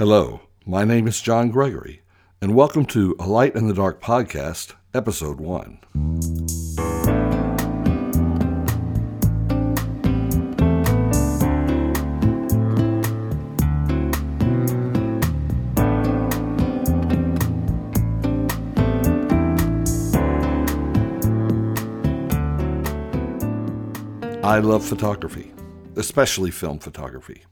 Hello, my name is John Gregory, and welcome to A Light in the Dark podcast, episode 1. I love photography, especially film photography.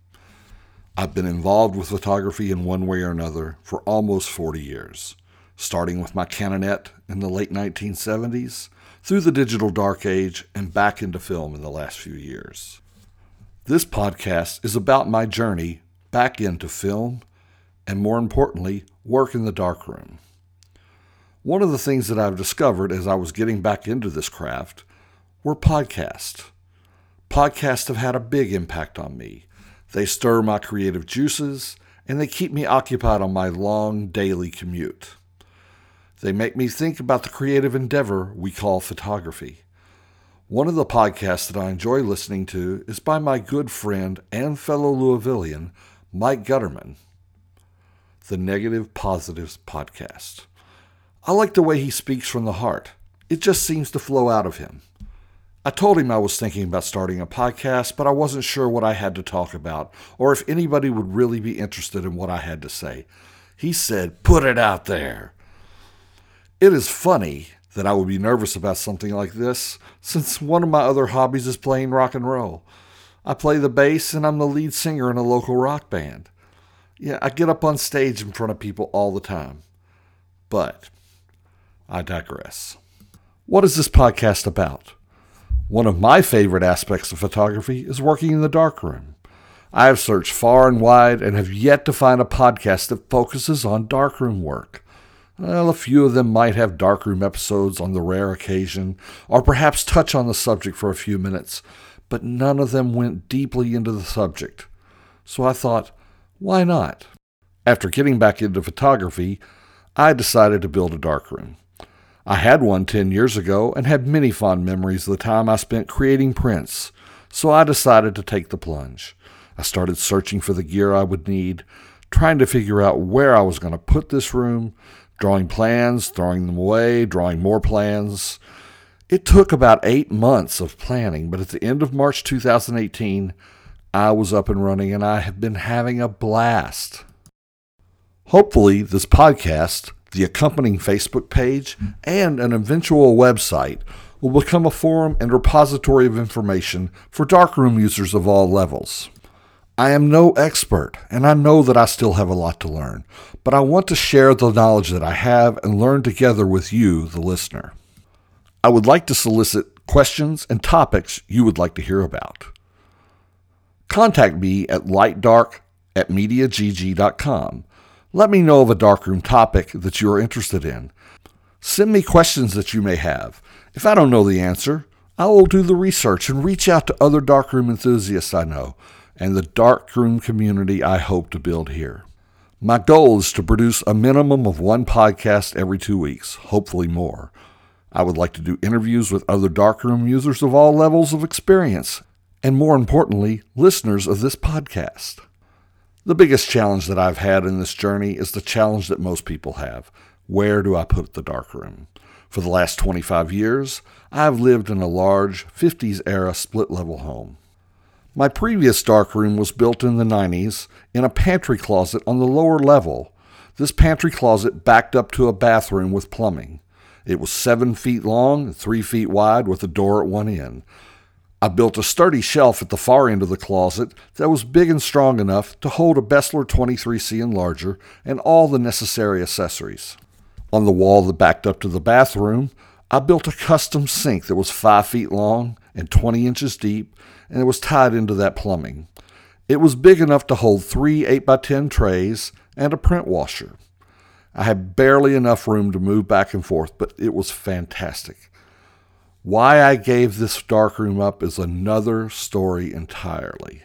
I've been involved with photography in one way or another for almost 40 years, starting with my Canonet in the late 1970s, through the digital dark age, and back into film in the last few years. This podcast is about my journey back into film and, more importantly, work in the darkroom. One of the things that I've discovered as I was getting back into this craft were podcasts. Podcasts have had a big impact on me. They stir my creative juices and they keep me occupied on my long daily commute. They make me think about the creative endeavor we call photography. One of the podcasts that I enjoy listening to is by my good friend and fellow Louisvillian, Mike Gutterman, the Negative Positives Podcast. I like the way he speaks from the heart. It just seems to flow out of him. I told him I was thinking about starting a podcast, but I wasn't sure what I had to talk about or if anybody would really be interested in what I had to say. He said, Put it out there. It is funny that I would be nervous about something like this, since one of my other hobbies is playing rock and roll. I play the bass and I'm the lead singer in a local rock band. Yeah, I get up on stage in front of people all the time. But I digress. What is this podcast about? One of my favorite aspects of photography is working in the darkroom. I have searched far and wide and have yet to find a podcast that focuses on darkroom work. Well, a few of them might have darkroom episodes on the rare occasion, or perhaps touch on the subject for a few minutes, but none of them went deeply into the subject. So I thought, why not? After getting back into photography, I decided to build a darkroom. I had one 10 years ago and had many fond memories of the time I spent creating prints, so I decided to take the plunge. I started searching for the gear I would need, trying to figure out where I was going to put this room, drawing plans, throwing them away, drawing more plans. It took about eight months of planning, but at the end of March 2018, I was up and running and I have been having a blast. Hopefully, this podcast the accompanying Facebook page, and an eventual website will become a forum and repository of information for darkroom users of all levels. I am no expert, and I know that I still have a lot to learn, but I want to share the knowledge that I have and learn together with you, the listener. I would like to solicit questions and topics you would like to hear about. Contact me at lightdark at mediagg.com let me know of a darkroom topic that you are interested in. Send me questions that you may have. If I don't know the answer, I will do the research and reach out to other darkroom enthusiasts I know and the darkroom community I hope to build here. My goal is to produce a minimum of one podcast every two weeks, hopefully more. I would like to do interviews with other darkroom users of all levels of experience, and more importantly, listeners of this podcast. The biggest challenge that I've had in this journey is the challenge that most people have. Where do I put the darkroom? For the last 25 years, I've lived in a large 50s era split level home. My previous darkroom was built in the 90s in a pantry closet on the lower level. This pantry closet backed up to a bathroom with plumbing. It was seven feet long three feet wide with a door at one end. I built a sturdy shelf at the far end of the closet that was big and strong enough to hold a Beseler 23C enlarger and all the necessary accessories. On the wall that backed up to the bathroom, I built a custom sink that was 5 feet long and 20 inches deep, and it was tied into that plumbing. It was big enough to hold three 8x10 trays and a print washer. I had barely enough room to move back and forth, but it was fantastic. Why I gave this darkroom up is another story entirely.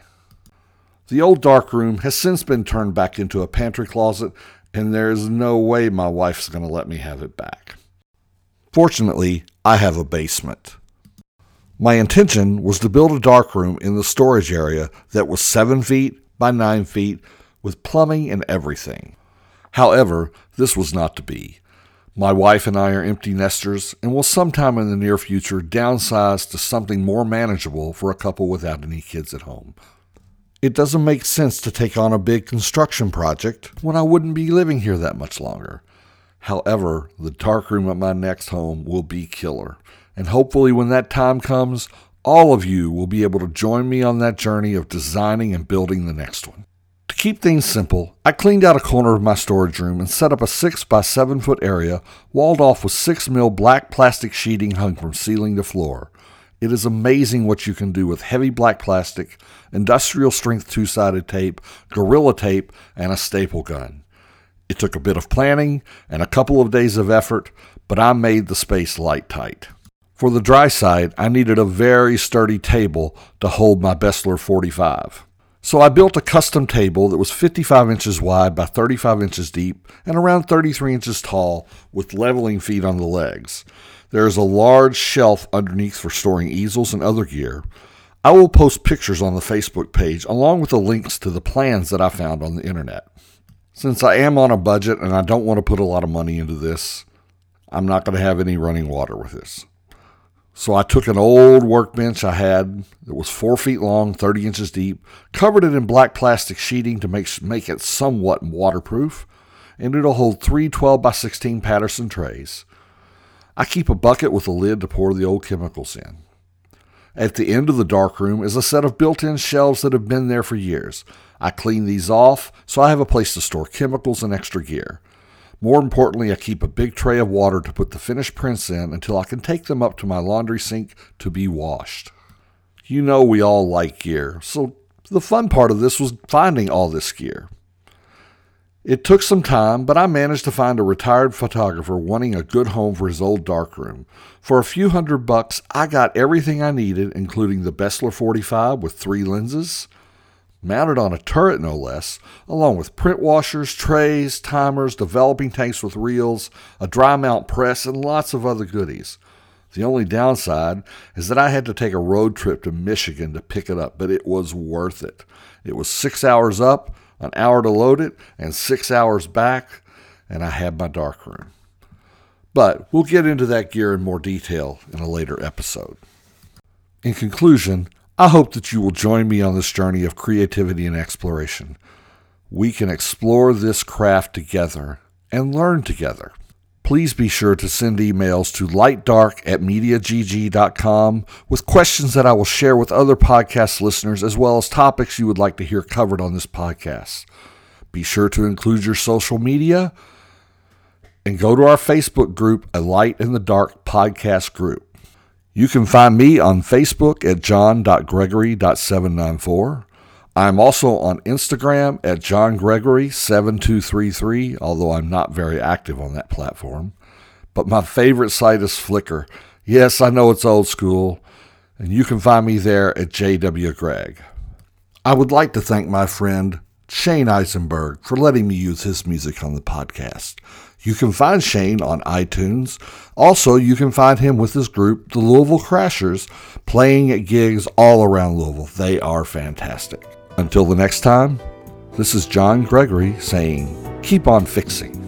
The old darkroom has since been turned back into a pantry closet, and there is no way my wife's going to let me have it back. Fortunately, I have a basement. My intention was to build a darkroom in the storage area that was 7 feet by 9 feet with plumbing and everything. However, this was not to be. My wife and I are empty nesters and will sometime in the near future downsize to something more manageable for a couple without any kids at home. It doesn't make sense to take on a big construction project when I wouldn't be living here that much longer. However, the darkroom at my next home will be killer, and hopefully, when that time comes, all of you will be able to join me on that journey of designing and building the next one. Keep things simple, I cleaned out a corner of my storage room and set up a 6 by 7 foot area walled off with 6 mil black plastic sheeting hung from ceiling to floor. It is amazing what you can do with heavy black plastic, industrial strength two sided tape, gorilla tape, and a staple gun. It took a bit of planning and a couple of days of effort, but I made the space light tight. For the dry side, I needed a very sturdy table to hold my Beseler 45. So I built a custom table that was 55 inches wide by 35 inches deep and around 33 inches tall with leveling feet on the legs. There is a large shelf underneath for storing easels and other gear. I will post pictures on the Facebook page along with the links to the plans that I found on the internet. Since I am on a budget and I don't want to put a lot of money into this, I'm not going to have any running water with this. So I took an old workbench I had that was four feet long, 30 inches deep, covered it in black plastic sheeting to make, make it somewhat waterproof, and it'll hold three 12 by 16 Paterson trays. I keep a bucket with a lid to pour the old chemicals in. At the end of the dark room is a set of built in shelves that have been there for years. I clean these off so I have a place to store chemicals and extra gear. More importantly, I keep a big tray of water to put the finished prints in until I can take them up to my laundry sink to be washed. You know, we all like gear, so the fun part of this was finding all this gear. It took some time, but I managed to find a retired photographer wanting a good home for his old darkroom. For a few hundred bucks, I got everything I needed, including the Beseler 45 with three lenses, mounted on a turret no less, along with print washers, trays, timers, developing tanks with reels, a dry mount press, and lots of other goodies. The only downside is that I had to take a road trip to Michigan to pick it up, but it was worth it. It was six hours up, an hour to load it, and six hours back, and I had my darkroom. But we'll get into that gear in more detail in a later episode. In conclusion, I hope that you will join me on this journey of creativity and exploration. We can explore this craft together and learn together. Please be sure to send emails to lightdark at mediagg.com with questions that I will share with other podcast listeners as well as topics you would like to hear covered on this podcast. Be sure to include your social media and go to our Facebook group, A Light in the Dark Podcast Group. You can find me on Facebook at john.gregory.794. I'm also on Instagram at johngregory7233, although I'm not very active on that platform. But my favorite site is Flickr. Yes, I know it's old school, and you can find me there at jwgreg. I would like to thank my friend Shane Eisenberg for letting me use his music on the podcast. You can find Shane on iTunes. Also, you can find him with his group, the Louisville Crashers, playing at gigs all around Louisville. They are fantastic. Until the next time, this is John Gregory saying, keep on fixing.